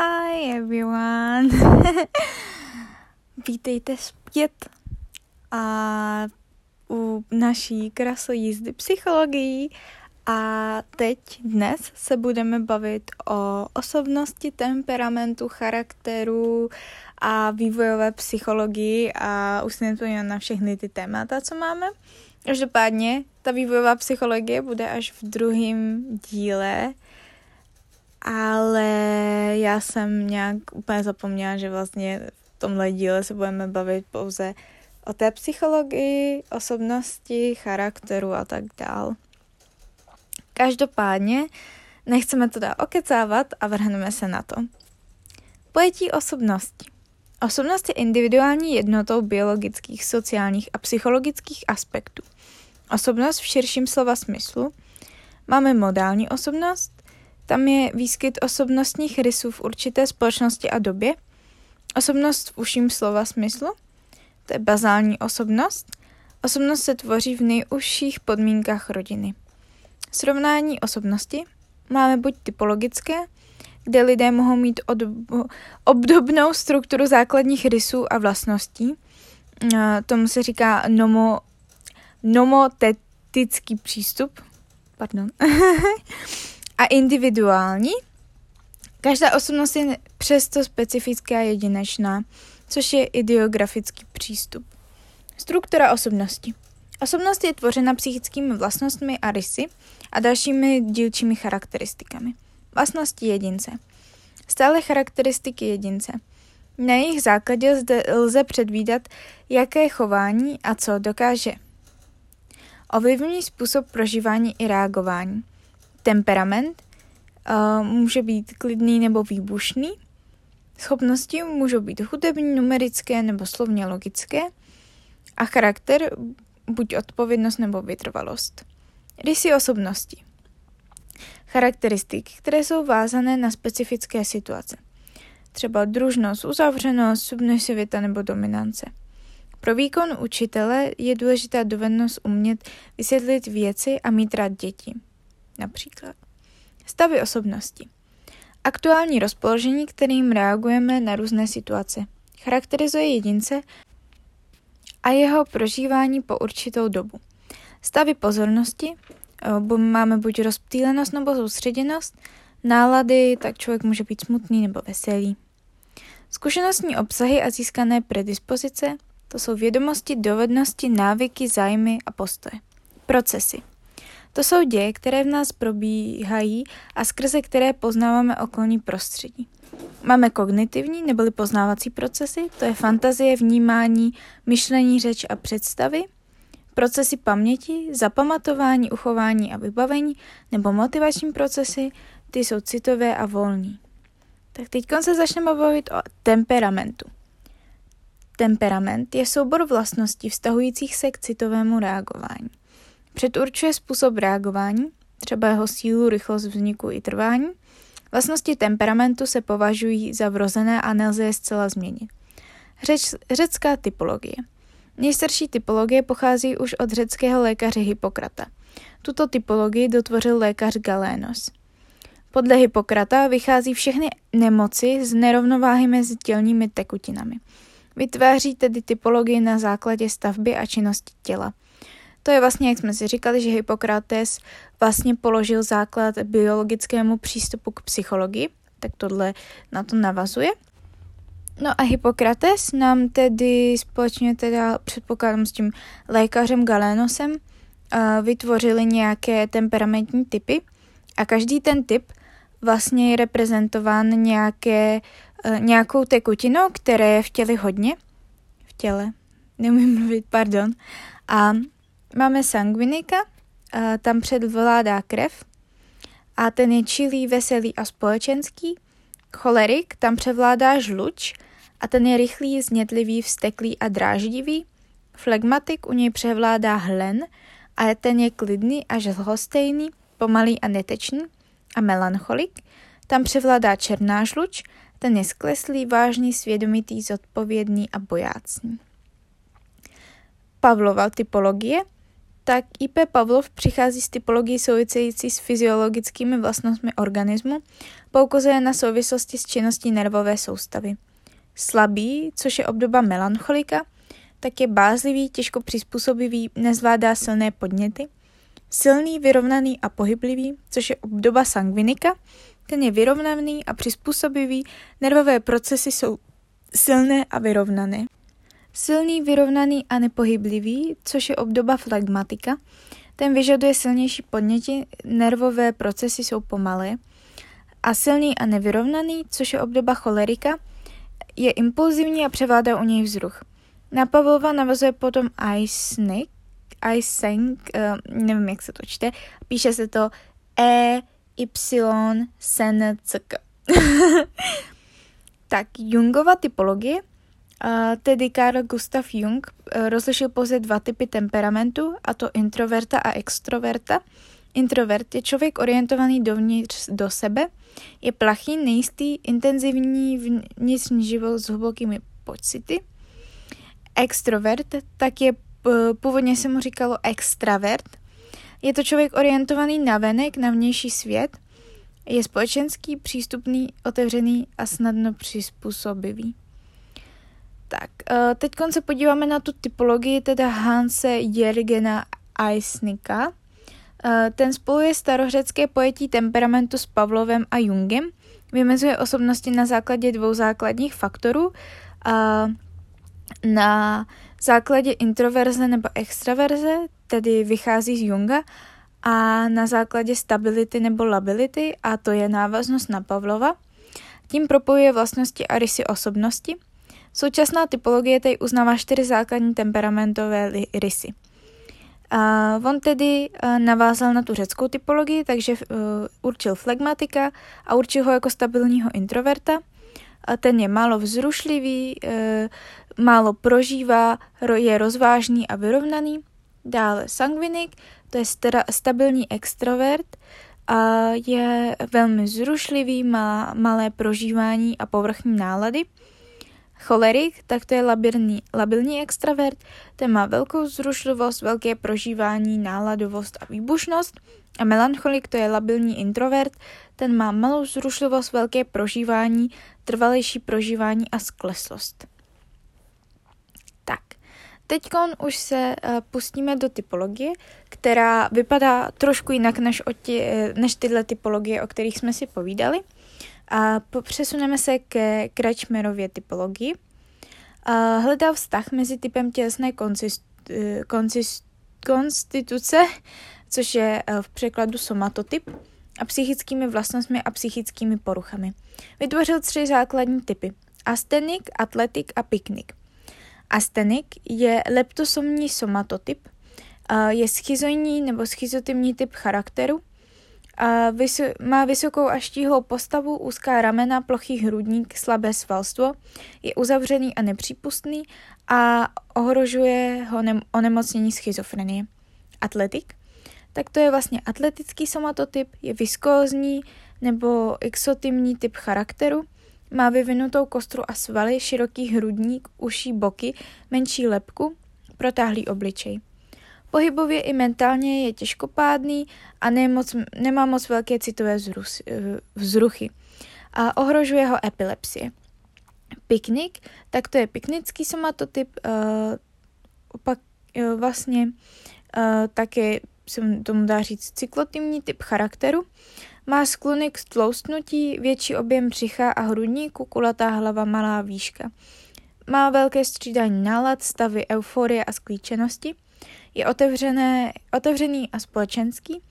Hi everyone. Vítejte zpět a u naší krasojízdy psychologii a teď dnes se budeme bavit o osobnosti, temperamentu, charakteru a vývojové psychologii a už si na všechny ty témata, co máme. Každopádně ta vývojová psychologie bude až v druhém díle, ale já jsem nějak úplně zapomněla, že vlastně v tomhle díle se budeme bavit pouze o té psychologii, osobnosti, charakteru a tak dál. Každopádně nechceme to dál okecávat a vrhneme se na to. Pojetí osobnosti. Osobnost je individuální jednotou biologických, sociálních a psychologických aspektů. Osobnost v širším slova smyslu. Máme modální osobnost, tam je výskyt osobnostních rysů v určité společnosti a době. Osobnost v užším slova smyslu, to je bazální osobnost. Osobnost se tvoří v nejužších podmínkách rodiny. Srovnání osobnosti máme buď typologické, kde lidé mohou mít obdobnou strukturu základních rysů a vlastností. Tomu se říká nomo, nomotetický přístup. Pardon. a individuální. Každá osobnost je přesto specifická a jedinečná, což je ideografický přístup. Struktura osobnosti. Osobnost je tvořena psychickými vlastnostmi a rysy a dalšími dílčími charakteristikami. Vlastnosti jedince. Stále charakteristiky jedince. Na jejich základě zde lze předvídat, jaké chování a co dokáže. Ovlivní způsob prožívání i reagování. Temperament uh, může být klidný nebo výbušný. Schopnosti můžou být hudební, numerické nebo slovně logické. A charakter buď odpovědnost nebo vytrvalost. Rysy osobnosti. Charakteristiky, které jsou vázané na specifické situace. Třeba družnost, uzavřenost, submisivita nebo dominance. Pro výkon učitele je důležitá dovednost umět vysvětlit věci a mít rád děti například. Stavy osobnosti. Aktuální rozpoložení, kterým reagujeme na různé situace. Charakterizuje jedince a jeho prožívání po určitou dobu. Stavy pozornosti, bo máme buď rozptýlenost nebo soustředěnost, nálady, tak člověk může být smutný nebo veselý. Zkušenostní obsahy a získané predispozice, to jsou vědomosti, dovednosti, návyky, zájmy a postoje. Procesy. To jsou děje, které v nás probíhají a skrze které poznáváme okolní prostředí. Máme kognitivní neboli poznávací procesy, to je fantazie, vnímání, myšlení, řeč a představy, procesy paměti, zapamatování, uchování a vybavení nebo motivační procesy, ty jsou citové a volní. Tak teď se začneme bavit o temperamentu. Temperament je soubor vlastností vztahujících se k citovému reagování. Předurčuje způsob reagování, třeba jeho sílu, rychlost vzniku i trvání. Vlastnosti temperamentu se považují za vrozené a nelze je zcela změnit. Řeč, řecká typologie. Nejstarší typologie pochází už od řeckého lékaře Hippokrata. Tuto typologii dotvořil lékař Galénos. Podle Hippokrata vychází všechny nemoci z nerovnováhy mezi tělními tekutinami. Vytváří tedy typologii na základě stavby a činnosti těla – to je vlastně, jak jsme si říkali, že Hippokrates vlastně položil základ biologickému přístupu k psychologii, tak tohle na to navazuje. No a Hippokrates nám tedy společně teda předpokládám s tím lékařem Galénosem vytvořili nějaké temperamentní typy a každý ten typ vlastně je reprezentován nějaké, uh, nějakou tekutinou, které je v těle hodně. V těle, neumím mluvit, pardon. A Máme sangvinika, tam předvládá krev a ten je čilý, veselý a společenský. Cholerik, tam převládá žluč a ten je rychlý, znětlivý, vsteklý a dráždivý. Flegmatik u něj převládá hlen a ten je klidný až lhostejný, pomalý a netečný. A melancholik, tam převládá černá žluč, ten je skleslý, vážný, svědomitý, zodpovědný a bojácný. Pavlova typologie – tak IP Pavlov přichází s typologií související s fyziologickými vlastnostmi organismu, poukazuje na souvislosti s činností nervové soustavy. Slabý, což je obdoba melancholika, tak je bázlivý, těžko přizpůsobivý, nezvládá silné podněty. Silný, vyrovnaný a pohyblivý, což je obdoba sangvinika, ten je vyrovnaný a přizpůsobivý, nervové procesy jsou silné a vyrovnané. Silný, vyrovnaný a nepohyblivý, což je obdoba flagmatika, ten vyžaduje silnější podněti, nervové procesy jsou pomalé. A silný a nevyrovnaný, což je obdoba cholerika, je impulzivní a převládá u něj vzruch. Na Pavlova navazuje potom Eisnick, Eiseng, uh, nevím, jak se to čte, píše se to E, Y, Sen, C, K. tak, Jungova typologie, tedy Carl Gustav Jung, uh, rozlišil pouze dva typy temperamentu, a to introverta a extroverta. Introvert je člověk orientovaný dovnitř do sebe, je plachý, nejistý, intenzivní vnitřní život s hlubokými pocity. Extrovert, tak je původně se mu říkalo extravert. Je to člověk orientovaný na venek, na vnější svět. Je společenský, přístupný, otevřený a snadno přizpůsobivý. Tak, e, teď se podíváme na tu typologii teda Hanse Jergena Eisnika. E, ten spojuje starořecké pojetí temperamentu s Pavlovem a Jungem, vymezuje osobnosti na základě dvou základních faktorů. Na základě introverze nebo extraverze, tedy vychází z Junga, a na základě stability nebo lability, a to je návaznost na Pavlova. Tím propojuje vlastnosti a rysy osobnosti. Současná typologie tady uznává čtyři základní temperamentové rysy. Uh, on tedy uh, navázal na tu řeckou typologii, takže uh, určil flegmatika a určil ho jako stabilního introverta. A ten je málo vzrušlivý, uh, málo prožívá, je rozvážný a vyrovnaný. Dále sangvinik, to je stabilní extrovert a je velmi zrušlivý, má malé prožívání a povrchní nálady. Cholerik, tak to je labilní, labilní extravert, ten má velkou zrušlivost, velké prožívání, náladovost a výbušnost. A melancholik, to je labilní introvert, ten má malou zrušlivost, velké prožívání, trvalejší prožívání a skleslost. Tak, teď už se uh, pustíme do typologie, která vypadá trošku jinak než, tě, eh, než tyhle typologie, o kterých jsme si povídali. A přesuneme se ke Kretschmerově typologii. Hledal vztah mezi typem tělesné konsist, eh, konsist, konstituce, což je v překladu somatotyp, a psychickými vlastnostmi a psychickými poruchami. Vytvořil tři základní typy. Astenik, atletik a piknik. Astenik je leptosomní somatotyp, je schizoidní nebo schizotypní typ charakteru, a vys- má vysokou a štíhlou postavu, úzká ramena, plochý hrudník, slabé svalstvo, je uzavřený a nepřípustný a ohrožuje ho ne- onemocnění schizofrenie. Atletik, tak to je vlastně atletický somatotyp, je viskózní nebo exotimní typ charakteru, má vyvinutou kostru a svaly, široký hrudník, uší boky, menší lepku, protáhlý obličej. Pohybově i mentálně je těžkopádný a moc, nemá moc velké citové vzrus, vzruchy a ohrožuje ho epilepsie. Piknik, tak to je piknický somatotyp, uh, opak, uh, vlastně uh, také se tomu dá říct cyklotymní typ charakteru, má sklony k tloustnutí, větší objem břicha a hrudníku, kulatá hlava, malá výška. Má velké střídání nálad, stavy euforie a sklíčenosti. Je otevřené, otevřený a společenský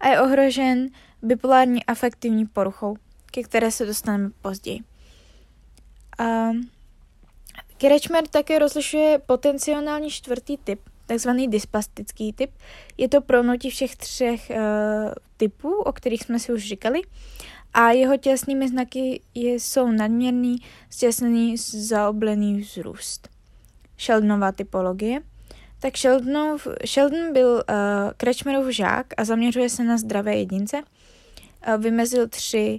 a je ohrožen bipolární afektivní poruchou, ke které se dostaneme později. A Kirchmer také rozlišuje potenciální čtvrtý typ, takzvaný dysplastický typ. Je to promnutí všech třech uh, typů, o kterých jsme si už říkali. A jeho těsnými znaky je, jsou nadměrný, stěsnený, zaoblený vzrůst. Sheldonova typologie. Tak Sheldonov, Sheldon byl uh, Kretschmerův žák a zaměřuje se na zdravé jedince. Uh, vymezil tři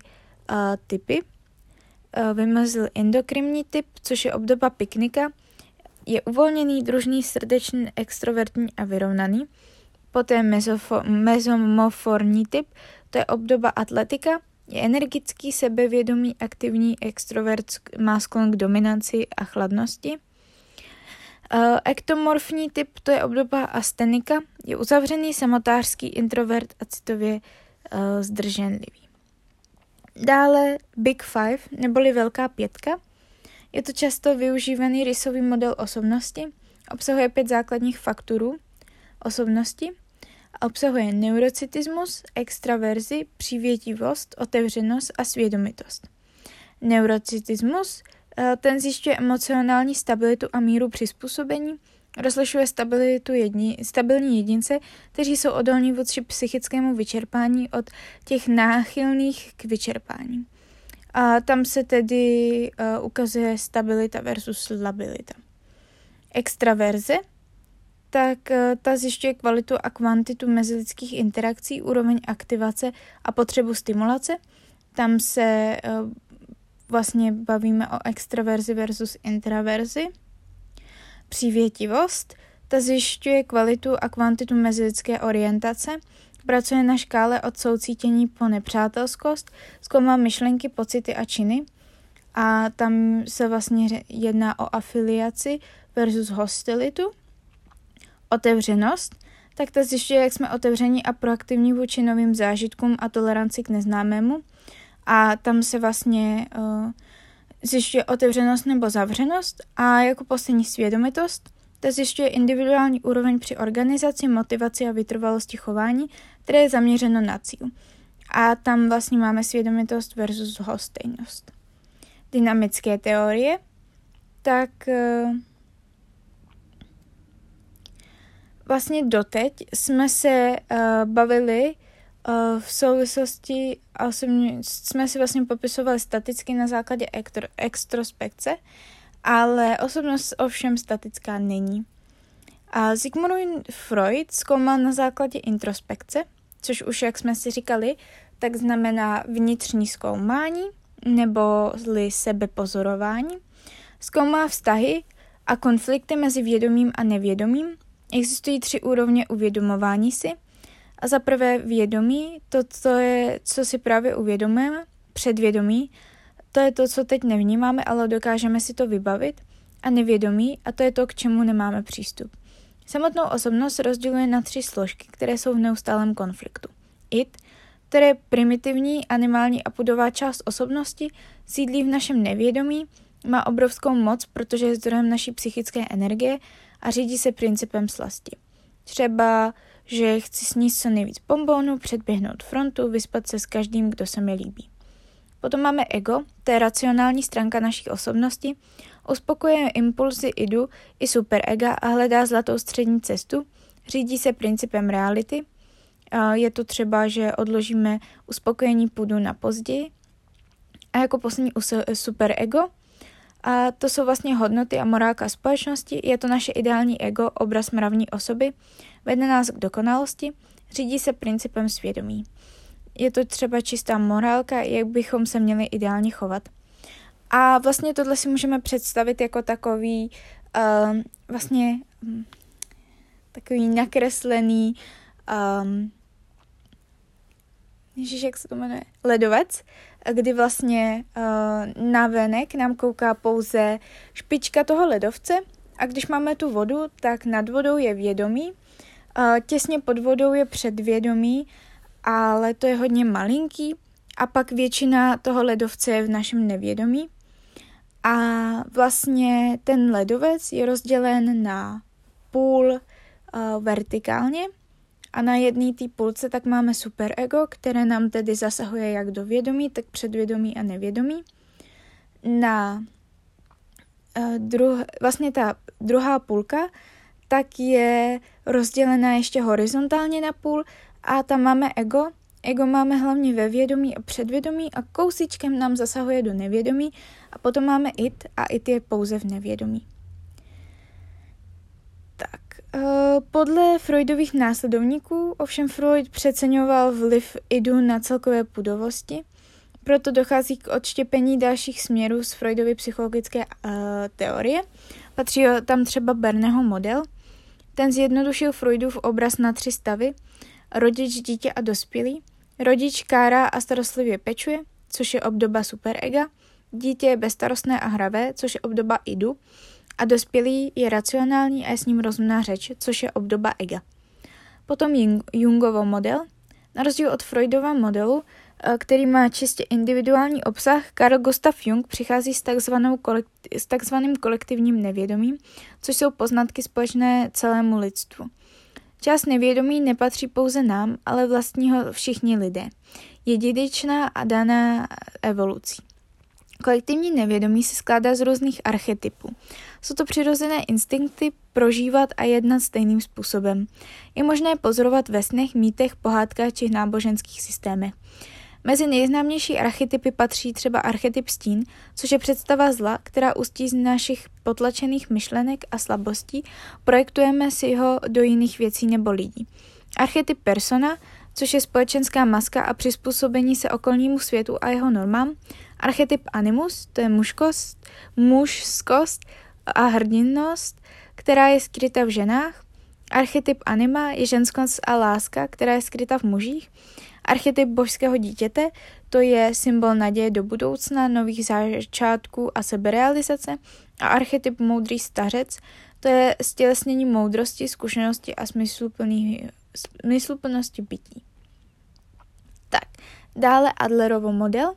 uh, typy. Uh, vymezil endokrinní typ, což je obdoba piknika, je uvolněný, družný, srdečný, extrovertní a vyrovnaný. poté mezomoforní typ, to je obdoba atletika, je energický, sebevědomý, aktivní extrovert, má sklon k dominanci a chladnosti. Uh, ektomorfní typ, to je obdoba astenika, je uzavřený samotářský introvert a citově uh, zdrženlivý. Dále Big Five, neboli Velká pětka. Je to často využívaný rysový model osobnosti. Obsahuje pět základních faktorů osobnosti. Obsahuje neurocitismus, extraverzi, přívětivost, otevřenost a svědomitost. Neurocitismus eh, ten zjišťuje emocionální stabilitu a míru přizpůsobení, rozlišuje stabilitu jedni, stabilní jedince, kteří jsou odolní vůči psychickému vyčerpání od těch náchylných k vyčerpání. A tam se tedy uh, ukazuje stabilita versus labilita. Extraverze, tak uh, ta zjišťuje kvalitu a kvantitu mezilidských interakcí, úroveň aktivace a potřebu stimulace. Tam se uh, vlastně bavíme o extraverzi versus intraverzi. Přívětivost, ta zjišťuje kvalitu a kvantitu mezilidské orientace, pracuje na škále od soucítění po nepřátelskost, zkoumá myšlenky, pocity a činy a tam se vlastně jedná o afiliaci versus hostilitu. Otevřenost, tak to zjišťuje, jak jsme otevření a proaktivní vůči novým zážitkům a toleranci k neznámému. A tam se vlastně uh, zjišťuje otevřenost nebo zavřenost a jako poslední svědomitost, to zjišťuje individuální úroveň při organizaci, motivaci a vytrvalosti chování, které je zaměřeno na cíl. A tam vlastně máme svědomitost versus hostejnost. Dynamické teorie, tak uh, vlastně doteď jsme se uh, bavili v souvislosti, osobně jsme si vlastně popisovali staticky na základě extrospekce, ale osobnost ovšem statická není. A Sigmund Freud zkoumal na základě introspekce, což už, jak jsme si říkali, tak znamená vnitřní zkoumání nebo zli sebepozorování. Zkoumá vztahy a konflikty mezi vědomím a nevědomím. Existují tři úrovně uvědomování si. A za prvé vědomí, to, to je, co si právě uvědomujeme, předvědomí, to je to, co teď nevnímáme, ale dokážeme si to vybavit, a nevědomí, a to je to, k čemu nemáme přístup. Samotnou osobnost rozděluje na tři složky, které jsou v neustálém konfliktu. It, které je primitivní, animální a pudová část osobnosti, sídlí v našem nevědomí, má obrovskou moc, protože je zdrojem naší psychické energie a řídí se principem slasti. Třeba, že chci sníst co nejvíc bombónů, předběhnout frontu, vyspat se s každým, kdo se mi líbí. Potom máme ego, to je racionální stránka naší osobnosti, uspokojuje impulzy idu i superega a hledá zlatou střední cestu, řídí se principem reality. Je to třeba, že odložíme uspokojení půdu na později. A jako poslední superego, a to jsou vlastně hodnoty a morálka společnosti, je to naše ideální ego, obraz mravní osoby, vede nás k dokonalosti, řídí se principem svědomí je to třeba čistá morálka, jak bychom se měli ideálně chovat. A vlastně tohle si můžeme představit jako takový uh, vlastně um, takový nakreslený um, Ježiš, jak se to jmenuje? Ledovec, kdy vlastně uh, na venek nám kouká pouze špička toho ledovce. A když máme tu vodu, tak nad vodou je vědomí, uh, těsně pod vodou je předvědomí ale to je hodně malinký. A pak většina toho ledovce je v našem nevědomí. A vlastně ten ledovec je rozdělen na půl uh, vertikálně a na jedné té půlce tak máme superego, které nám tedy zasahuje jak do vědomí, tak předvědomí a nevědomí. Na uh, druh, vlastně ta druhá půlka tak je rozdělená ještě horizontálně na půl a tam máme ego. Ego máme hlavně ve vědomí a předvědomí a kousíčkem nám zasahuje do nevědomí a potom máme it a it je pouze v nevědomí. Uh, podle Freudových následovníků ovšem Freud přeceňoval vliv idu na celkové pudovosti, proto dochází k odštěpení dalších směrů z Freudovy psychologické uh, teorie. Patří tam třeba Berneho model – Ten zjednodušil Freudův obraz na tři stavy, rodič, dítě a dospělý. Rodič kárá a starostlivě pečuje, což je obdoba superega, dítě je bezstarostné a hravé, což je obdoba idu, a dospělý je racionální a je s ním rozumná řeč, což je obdoba ega. Potom Jungovo model. Na rozdíl od Freudova modelu, eh, který má čistě individuální obsah, Carl Gustav Jung přichází s, s takzvaným kolektivním nevědomím, což jsou poznatky společné celému lidstvu. Část nevědomí nepatří pouze nám, ale vlastní ho všichni lidé. Je dědičná a daná evolucí. Kolektivní nevědomí se skládá z různých archetypů. Jsou to přirozené instinkty prožívat a jednat stejným způsobem. Je možné pozorovat ve snech, mýtech, pohádkách či náboženských systémech. Mezi nejznámější archetypy patří třeba archetyp stín, což je představa zla, která ústí z našich potlačených myšlenek a slabostí, projektujeme si ho do jiných věcí nebo lidí. Archetyp persona, což je společenská maska a přizpůsobení se okolnímu světu a jeho normám. Archetyp animus, to je mužkost, mužskost a hrdinnost, která je skryta v ženách. Archetyp anima je ženskost a láska, která je skryta v mužích. Archetyp božského dítěte, to je symbol naděje do budoucna, nových začátků a seberealizace. A archetyp moudrý stařec, to je stělesnění moudrosti, zkušenosti a smysluplnosti bytí. Dále Adlerovo model.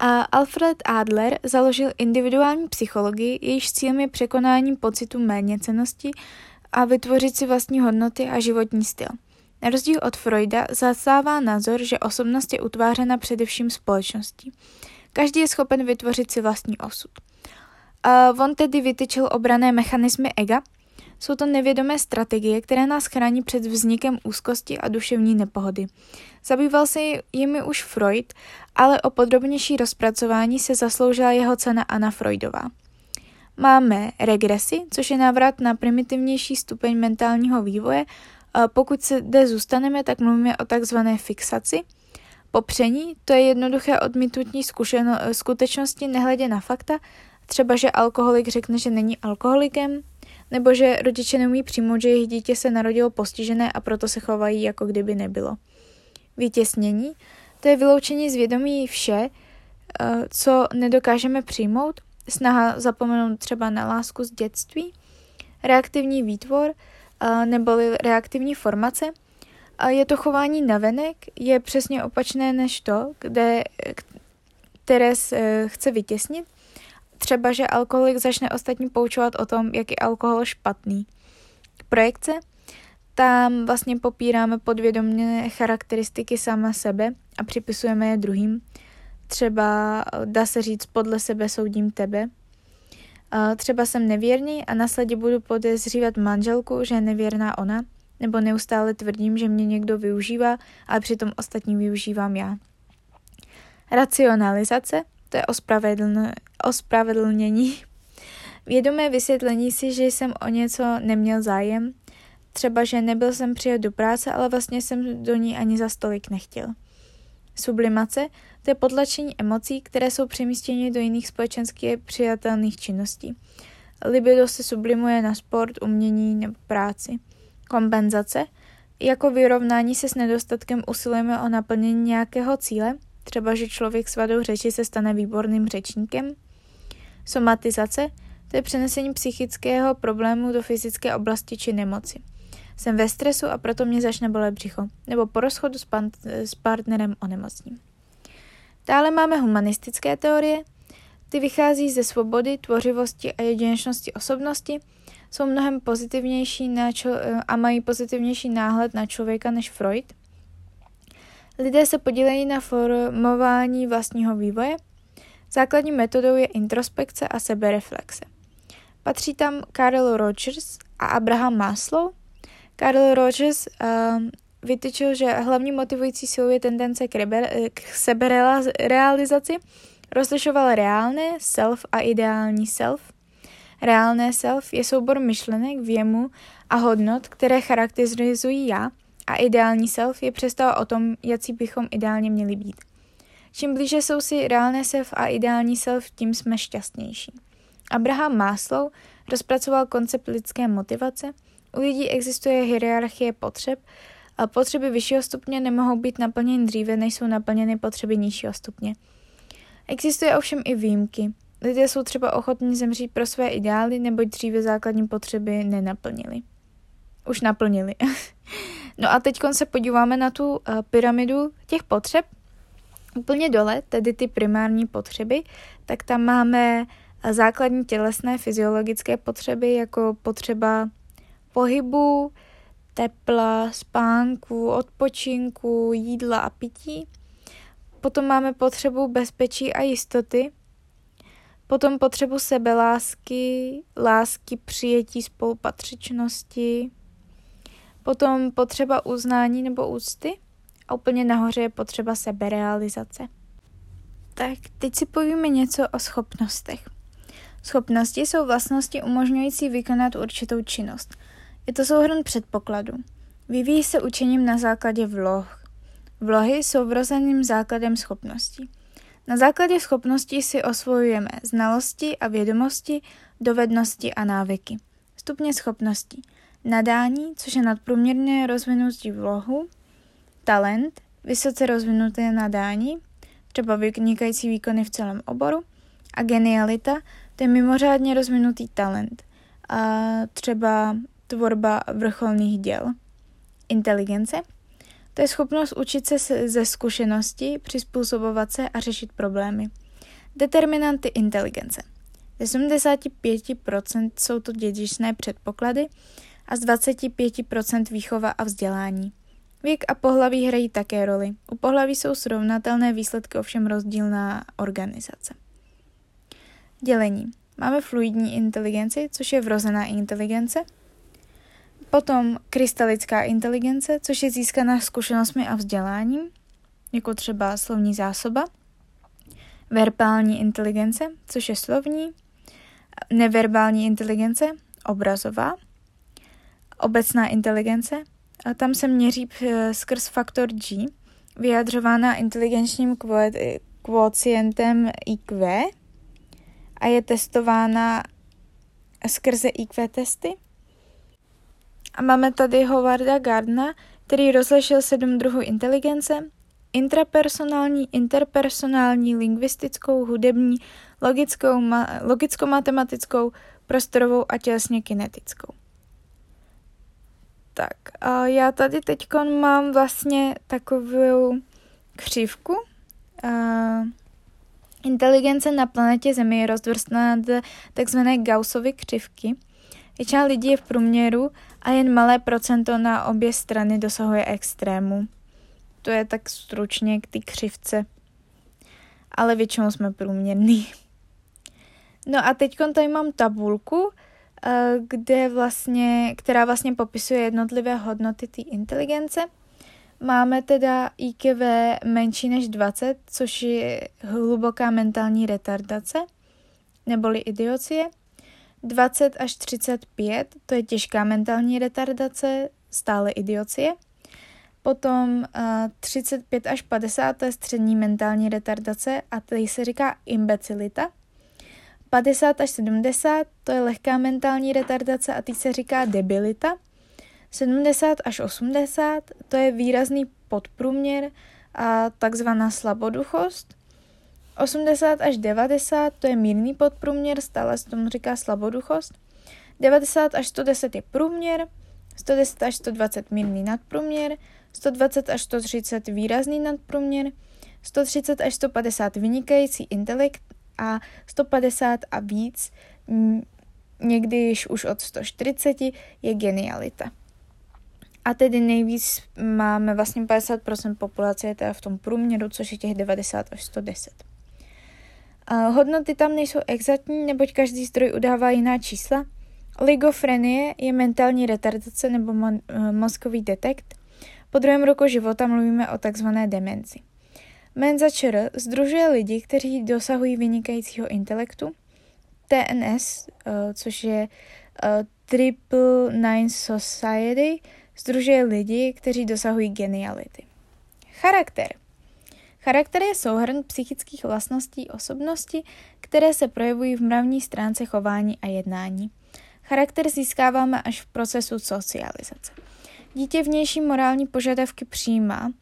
A Alfred Adler založil individuální psychologii, jejíž cílem je překonání pocitu méněcenosti a vytvořit si vlastní hodnoty a životní styl. Na rozdíl od Freuda zastává názor, že osobnost je utvářena především společností. Každý je schopen vytvořit si vlastní osud. A on tedy vytyčil obrané mechanismy ega. Jsou to nevědomé strategie, které nás chrání před vznikem úzkosti a duševní nepohody. Zabýval se jimi už Freud, ale o podrobnější rozpracování se zasloužila jeho cena Anna Freudová. Máme regresy, což je návrat na primitivnější stupeň mentálního vývoje. Pokud se zde zůstaneme, tak mluvíme o takzvané fixaci. Popření, to je jednoduché odmítnutí skutečnosti nehledě na fakta, třeba že alkoholik řekne, že není alkoholikem, nebo že rodiče neumí přijmout, že jejich dítě se narodilo postižené a proto se chovají, jako kdyby nebylo. Vytěsnění, to je vyloučení z vědomí vše, eh, co nedokážeme přijmout, snaha zapomenout třeba na lásku z dětství, reaktivní výtvor eh, nebo reaktivní formace. Je to chování navenek, je přesně opačné než to, kde, které eh, chce vytěsnit. Třeba, že alkoholik začne ostatní poučovat o tom, jak je alkohol špatný. Projekce tam vlastně popíráme podvědomě charakteristiky sama sebe a připisujeme je druhým. Třeba dá se říct, podle sebe soudím tebe. Třeba jsem nevěrný a následně budu podezřívat manželku, že je nevěrná ona, nebo neustále tvrdím, že mě někdo využívá, ale přitom ostatní využívám já. Racionalizace, to je ospravedlnění. Vědomé vysvětlení si, že jsem o něco neměl zájem, Třeba, že nebyl jsem přijet do práce, ale vlastně jsem do ní ani za stolik nechtěl. Sublimace to je potlačení emocí, které jsou přemístěny do jiných společensky přijatelných činností. Libido se sublimuje na sport, umění nebo práci. Kompenzace jako vyrovnání se s nedostatkem usilujeme o naplnění nějakého cíle, třeba že člověk s vadou řeči se stane výborným řečníkem. Somatizace to je přenesení psychického problému do fyzické oblasti či nemoci. Jsem ve stresu a proto mě začne bolet břicho. Nebo po rozchodu s, pan- s partnerem onemocním. Dále máme humanistické teorie. Ty vychází ze svobody, tvořivosti a jedinečnosti osobnosti, jsou mnohem pozitivnější na čo- a mají pozitivnější náhled na člověka než Freud. Lidé se podílejí na formování vlastního vývoje. Základní metodou je introspekce a sebereflexe. Patří tam Karel Rogers a Abraham Maslow, Carl Rogers uh, vytyčil, že hlavní motivující silou je tendence k, rebe- k seberealizaci. Rozlišoval reálné self a ideální self. Reálné self je soubor myšlenek, věmu a hodnot, které charakterizují já a ideální self je představa o tom, jaký bychom ideálně měli být. Čím blíže jsou si reálné self a ideální self, tím jsme šťastnější. Abraham Maslow rozpracoval koncept lidské motivace – U lidí existuje hierarchie potřeb, a potřeby vyššího stupně nemohou být naplněny dříve, než jsou naplněny potřeby nižšího stupně. Existuje ovšem i výjimky. Lidé jsou třeba ochotní zemřít pro své ideály, neboť dříve základní potřeby nenaplnili. Už naplnili. no a teď se podíváme na tu uh, pyramidu těch potřeb. Úplně dole, tedy ty primární potřeby, tak tam máme eh, základní tělesné fyziologické potřeby, jako potřeba pohybu, tepla, spánku, odpočinku, jídla a pití. Potom máme potřebu bezpečí a jistoty. Potom potřebu sebelásky, lásky, přijetí, spolupatřičnosti. Potom potřeba uznání nebo úcty. A úplně nahoře je potřeba seberealizace. Tak teď si povíme něco o schopnostech. Schopnosti jsou vlastnosti umožňující vykonat určitou činnost – je to souhrn předpokladu. Vyvíjí se učením na základě vloh. Vlohy jsou vrozeným základem schopností. Na základě schopností si osvojujeme znalosti a vědomosti, dovednosti a návyky. Stupně schopností. Nadání, což je nadprůměrné rozvinutí vlohu, talent, vysoce rozvinuté nadání, třeba vynikající výkony v celém oboru, a genialita, to je mimořádně rozvinutý talent, a třeba tvorba vrcholných děl. Inteligence to je schopnost učit se ze zkušenosti, přizpůsobovat se a řešit problémy. Determinanty inteligence. Ze 75% jsou to dědičné předpoklady a z 25% výchova a vzdělání. Věk a pohlaví hrají také roli. U pohlaví jsou srovnatelné výsledky ovšem rozdílná organizace. Dělení. Máme fluidní inteligenci, což je vrozená inteligence, Potom krystalická inteligence, což je získaná zkušenostmi a vzděláním, jako třeba slovní zásoba. Verbální inteligence, což je slovní. Neverbální inteligence, obrazová. Obecná inteligence, a tam se měří skrz faktor G, vyjadřována inteligenčním kvocientem IQ a je testována skrze IQ testy. A máme tady Howarda Gardna, který rozlišil sedm druhů inteligence, intrapersonální, interpersonální, lingvistickou, hudební, logickou, ma- logicko-matematickou, prostorovou a tělesně kinetickou. Tak, a já tady teď mám vlastně takovou křivku. A inteligence na planetě Zemi je rozvrstná na takzvané Gaussovy křivky. Většina lidí je v průměru a jen malé procento na obě strany dosahuje extrému. To je tak stručně k té křivce. Ale většinou jsme průměrný. No a teď tady mám tabulku, kde vlastně, která vlastně popisuje jednotlivé hodnoty té inteligence. Máme teda IQV menší než 20, což je hluboká mentální retardace, neboli idiocie. 20 až 35, to je těžká mentální retardace, stále idiocie. Potom uh, eh, 35 až 50, to je střední mentální retardace a tady se říká imbecilita. 50 až 70, to je lehká mentální retardace a teď se říká debilita. 70 až 80, to je výrazný podprůměr a takzvaná slaboduchost. 80 až 90 to je mírný podprůměr, stále se tomu říká slaboduchost. 90 až 110 je průměr, 110 až 120 mírný nadprůměr, 120 až 130 výrazný nadprůměr, 130 až 150 vynikající intelekt a 150 a víc, někdy již už od 140, je genialita. A tedy nejvíc máme vlastně 50% populace, teda v tom průměru, což je těch 90 až 110. Hodnoty tam nejsou exaktní, neboť každý zdroj udává jiná čísla. Oligofrenie je mentální retardace nebo mo- eh, mozkový detekt. Po druhém roku života mluvíme o takzvané demenci. Menza ČR združuje lidi, kteří dosahují vynikajícího intelektu. TNS, eh, což je eh, Triple Nine Society, združuje lidi, kteří dosahují geniality. Charakter – Charakter je souhrn psychických vlastností osobnosti, které se projevují v mravní stránce chování a jednání. Charakter získáváme až v procesu socializace. Dítě vnější morální požadavky přijímá,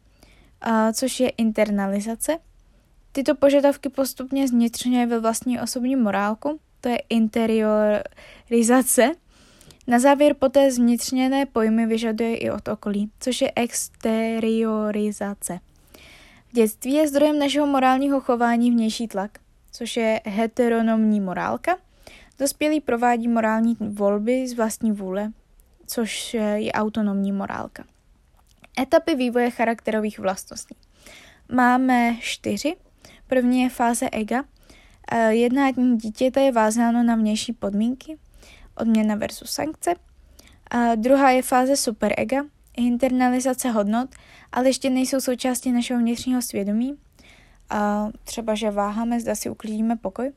což je internalizace. Tyto požadavky postupně zvnitřňuje ve vlastní osobní morálku, to je interiorizace. Na závěr poté zvnitřněné pojmy vyžaduje i od okolí, což je exteriorizace. V dětství je zdrojem našeho morálního chování vnější tlak, což je heteronomní morálka. Dospělý provádí morální volby z vlastní vůle, což je autonomní morálka. Etapy vývoje charakterových vlastností. Máme čtyři. První je fáze ega. Jednání dítěte je vázáno na vnější podmínky, odměna versus sankce. A druhá je fáze superega, internalizace hodnot, ale ještě nejsou součástí našeho vnitřního svědomí. A třeba, že váháme, zda si uklidíme pokoj.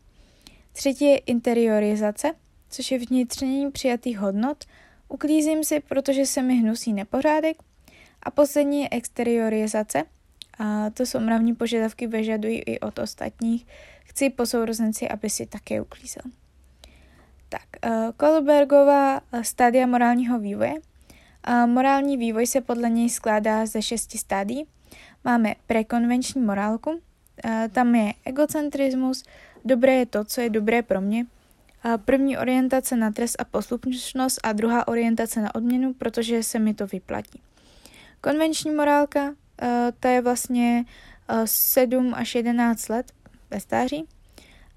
Třetí je interiorizace, což je vnitřnění přijatých hodnot. Uklízím si, protože se mi hnusí nepořádek. A poslední je exteriorizace. A to jsou mravní požadavky, vyžadují i od ostatních. Chci po sourozenci, aby si také uklízel. Tak, uh, Kohlbergová uh, stádia morálního vývoje. Uh, morální vývoj se podle něj skládá ze šesti stádí. Máme prekonvenční morálku, tam je egocentrismus, dobré je to, co je dobré pro mě. První orientace na trest a poslušnost a druhá orientace na odměnu, protože se mi to vyplatí. Konvenční morálka, uh, ta je vlastně uh, 7 až 11 let ve stáří.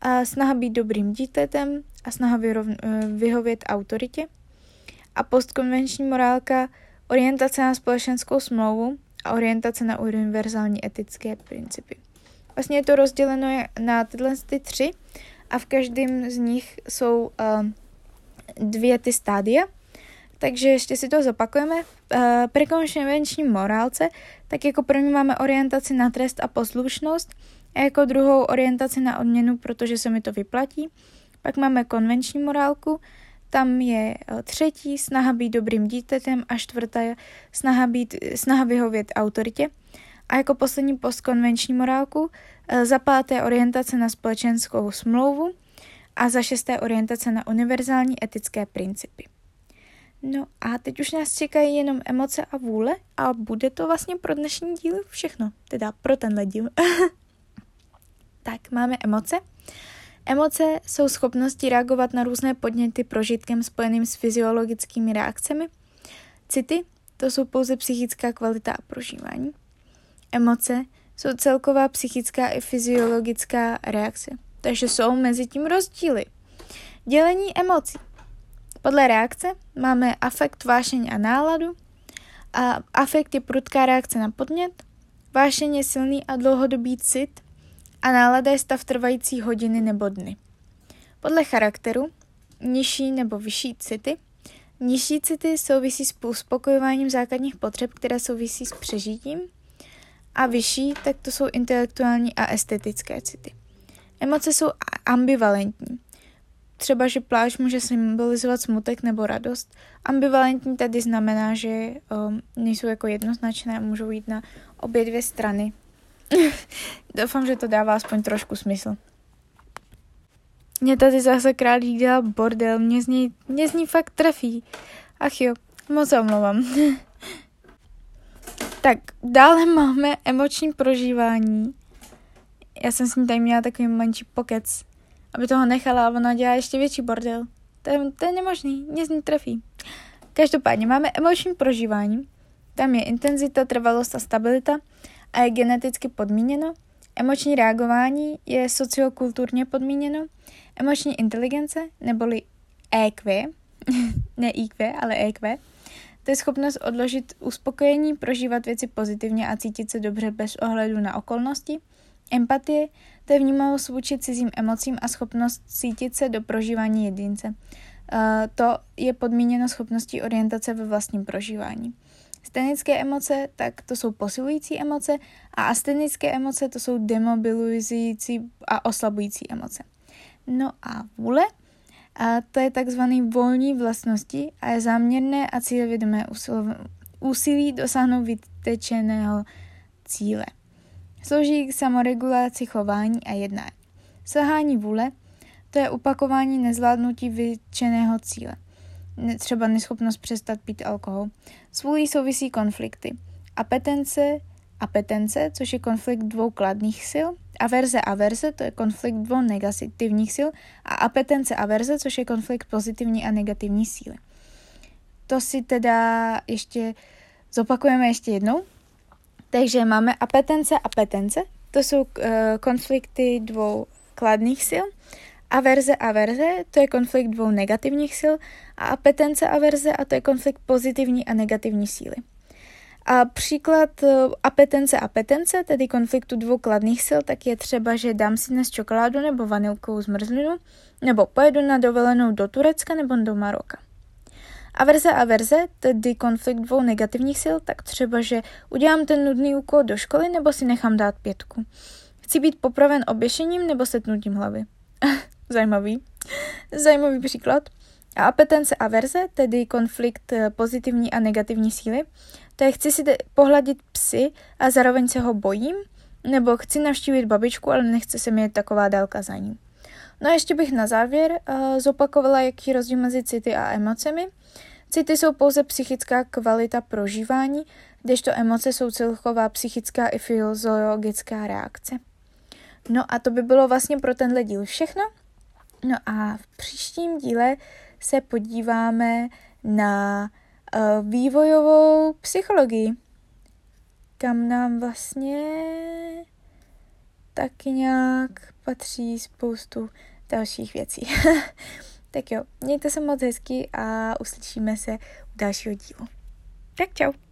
A snaha být dobrým dítětem a snaha vyrov, uh, vyhovět autoritě. A postkonvenční morálka, orientace na společenskou smlouvu a orientace na univerzální etické principy. Vlastně je to rozděleno na tyhle ty tři a v každém z nich jsou uh, dvě ty stádia. Takže ještě si to zopakujeme. Uh, prekonvenční morálce, tak jako první máme orientaci na trest a poslušnost a jako druhou orientaci na odměnu, protože se mi to vyplatí. Pak máme konvenční morálku, tam je uh, třetí snaha být dobrým dítětem a čtvrtá je snaha, být, snaha vyhovět autoritě. A jako poslední postkonvenční morálku uh, za páté orientace na společenskou smlouvu a za šesté orientace na univerzální etické principy. No a teď už nás čekají jenom emoce a vůle a bude to vlastně pro dnešní díl všechno, teda pro tenhle díl. tak, máme emoce. Emoce jsou schopnosti reagovat na různé podněty prožitkem spojeným s fyziologickými reakcemi. City to jsou pouze psychická kvalita a prožívání. Emoce jsou celková psychická i fyziologická reakce, takže jsou mezi tím rozdíly. Dělení emocí. Podle reakce máme afekt, vášeň a náladu. A afekt je prudká reakce na podnět, vášeň je silný a dlouhodobý cit a nálada je stav trvající hodiny nebo dny. Podle charakteru nižší nebo vyšší city. Nižší city souvisí s uspokojováním základních potřeb, které souvisí s přežitím a vyšší, tak to jsou intelektuální a estetické city. Emoce jsou ambivalentní. Třeba, že pláč může symbolizovat smutek nebo radost. Ambivalentní tady znamená, že um, nejsou jako jednoznačné a můžou jít na obě dvě strany. Doufám, že to dává aspoň trošku smysl. Mě tady zase králík dělá bordel, mě z ní, mě z ní fakt trefí. Ach jo, moc se omlouvám. tak, dále máme emoční prožívání. Já jsem s ní tady měla takový menší pokec aby toho nechala a ona dělá ještě větší bordel. To je, to je nemožný, mě z ní trefí. Každopádně máme emoční prožívání, tam je intenzita, trvalost a stabilita a je geneticky podmíněno. Emoční reagování je sociokulturně podmíněno. Emoční inteligence, neboli EQ, ne IQ, ale EQ, to je schopnost odložit uspokojení, prožívat věci pozitivně a cítit se dobře bez ohledu na okolnosti. Empatie, to je vnímavost vůči cizím emocím a schopnost cítit se do prožívání jedince. Uh, to je podmíněno schopností orientace ve vlastním prožívání. Stenické emoce, tak to jsou posilující emoce a astenické emoce, to jsou demobilizující a oslabující emoce. No a vůle, a to je takzvaný volní vlastnosti a je záměrné a cílevědomé úsilí dosáhnout vytečeného cíle. Slouží k samoregulaci chování a jednání. Selhání vůle to je upakování nezvládnutí vyčeného cíle. třeba neschopnost přestat pít alkohol. S vůlí souvisí konflikty. Apetence, apetence, což je konflikt dvou kladných sil, averze, averze, to je konflikt dvou negativních sil a apetence, averze, což je konflikt pozitivní a negativní síly. To si teda ještě zopakujeme ještě jednou. Takže máme apetence, apetence, to jsou uh, konflikty dvou kladných sil. Averze, averze, to je konflikt dvou negativních sil. A apetence, averze, a to je konflikt pozitivní a negativní síly. A příklad uh, apetence, apetence, tedy konfliktu dvou kladných sil, tak je třeba, že dám si dnes čokoládu nebo vanilkovou zmrzlinu, nebo pojedu na dovolenou do Turecka nebo do Maroka. Averze a verze, tedy konflikt dvou negativních sil, tak třeba, že udělám ten nudný úkol do školy nebo si nechám dát pětku. Chci být popraven oběšením nebo setnutím hlavy. Zajímavý. Zajímavý příklad. A apetence a verze, tedy konflikt eh, pozitivní a negativní síly, to je chci si pohladit psy a zároveň se ho bojím, nebo chci navštívit babičku, ale nechce se mi taková dálka za ním. No a ještě bych na závěr uh, zopakovala, jaký rozdíl mezi city a emocemi. City jsou pouze psychická kvalita prožívání, kdežto emoce jsou celková psychická i fyziologická reakce. No a to by bylo vlastně pro tenhle díl všechno. No a v příštím díle se podíváme na uh, vývojovou psychologii, kam nám vlastně taky nějak patří spoustu dalších věcí. tak jo, mějte se moc hezky a uslyšíme se u dalšího dílu. Tak čau.